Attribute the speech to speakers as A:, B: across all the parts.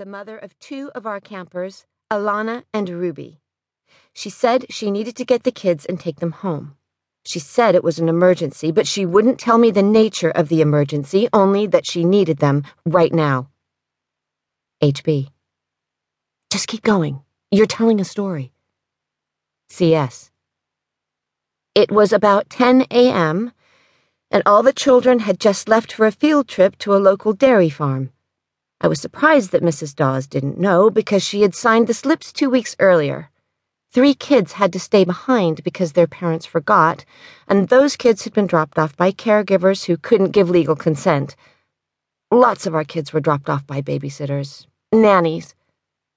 A: the mother of two of our campers, Alana and Ruby. She said she needed to get the kids and take them home. She said it was an emergency, but she wouldn't tell me the nature of the emergency, only that she needed them right now. HB. Just keep going. You're telling a story. CS. It was about 10 a.m., and all the children had just left for a field trip to a local dairy farm. I was surprised that Mrs. Dawes didn't know because she had signed the slips two weeks earlier. Three kids had to stay behind because their parents forgot, and those kids had been dropped off by caregivers who couldn't give legal consent. Lots of our kids were dropped off by babysitters, nannies.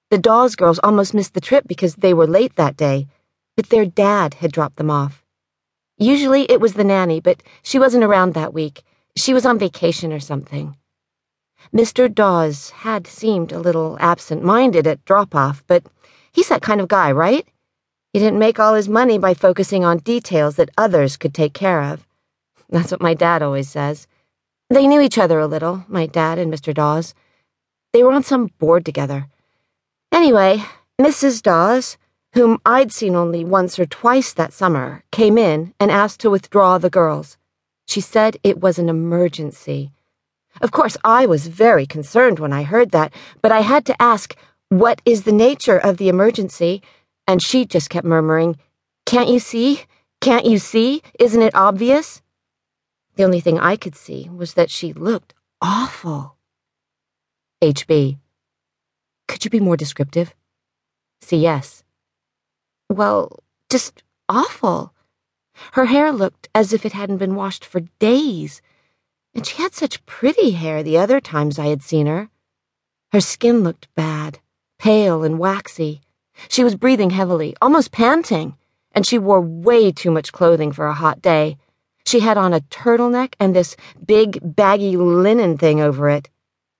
A: The Dawes girls almost missed the trip because they were late that day, but their dad had dropped them off. Usually it was the nanny, but she wasn't around that week. She was on vacation or something. Mr. Dawes had seemed a little absent minded at drop off, but he's that kind of guy, right? He didn't make all his money by focusing on details that others could take care of. That's what my dad always says. They knew each other a little, my dad and Mr. Dawes. They were on some board together. Anyway, Mrs. Dawes, whom I'd seen only once or twice that summer, came in and asked to withdraw the girls. She said it was an emergency. Of course, I was very concerned when I heard that, but I had to ask, What is the nature of the emergency? And she just kept murmuring, Can't you see? Can't you see? Isn't it obvious? The only thing I could see was that she looked awful. HB. Could you be more descriptive? CS. Well, just awful. Her hair looked as if it hadn't been washed for days and she had such pretty hair the other times I had seen her. Her skin looked bad, pale and waxy. She was breathing heavily, almost panting, and she wore way too much clothing for a hot day. She had on a turtleneck and this big, baggy linen thing over it.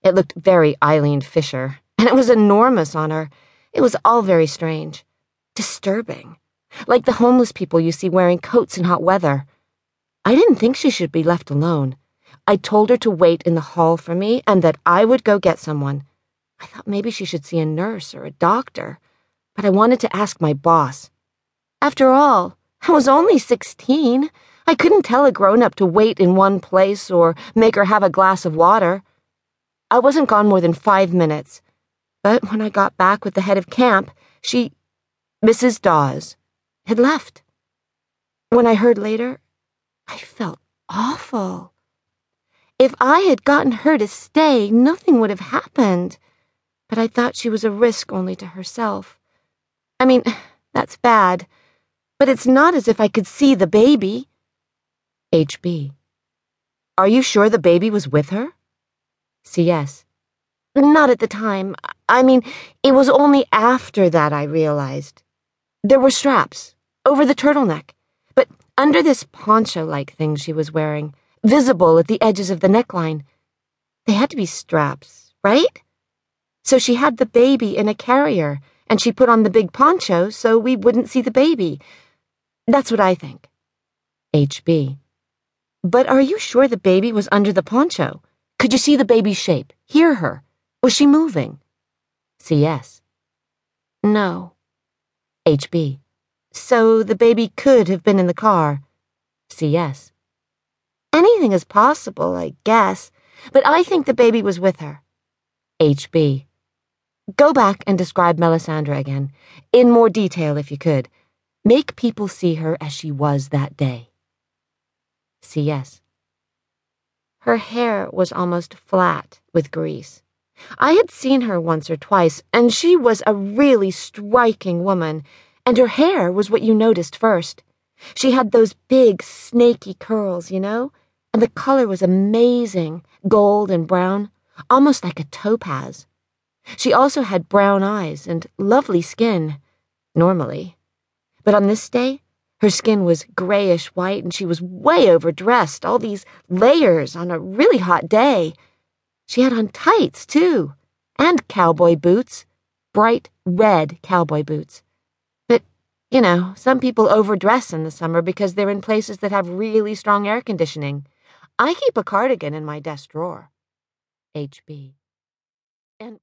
A: It looked very Eileen Fisher, and it was enormous on her. It was all very strange. Disturbing. Like the homeless people you see wearing coats in hot weather. I didn't think she should be left alone. I told her to wait in the hall for me and that I would go get someone. I thought maybe she should see a nurse or a doctor, but I wanted to ask my boss. After all, I was only 16. I couldn't tell a grown up to wait in one place or make her have a glass of water. I wasn't gone more than five minutes, but when I got back with the head of camp, she, Mrs. Dawes, had left. When I heard later, I felt awful. If I had gotten her to stay, nothing would have happened. But I thought she was a risk only to herself. I mean, that's bad, but it's not as if I could see the baby. HB. Are you sure the baby was with her? CS. Not at the time. I mean, it was only after that I realized. There were straps over the turtleneck, but under this poncho like thing she was wearing visible at the edges of the neckline. They had to be straps, right? So she had the baby in a carrier, and she put on the big poncho so we wouldn't see the baby. That's what I think. HB. But are you sure the baby was under the poncho? Could you see the baby's shape? Hear her? Was she moving? CS. No. HB. So the baby could have been in the car. CS. Anything is possible, I guess, but I think the baby was with her. HB. Go back and describe Melisandre again, in more detail if you could. Make people see her as she was that day. CS. Her hair was almost flat with grease. I had seen her once or twice, and she was a really striking woman, and her hair was what you noticed first. She had those big, snaky curls, you know? And the color was amazing gold and brown, almost like a topaz. She also had brown eyes and lovely skin, normally. But on this day, her skin was grayish white and she was way overdressed, all these layers on a really hot day. She had on tights, too, and cowboy boots, bright red cowboy boots. But, you know, some people overdress in the summer because they're in places that have really strong air conditioning. I keep a cardigan in my desk drawer. HB. And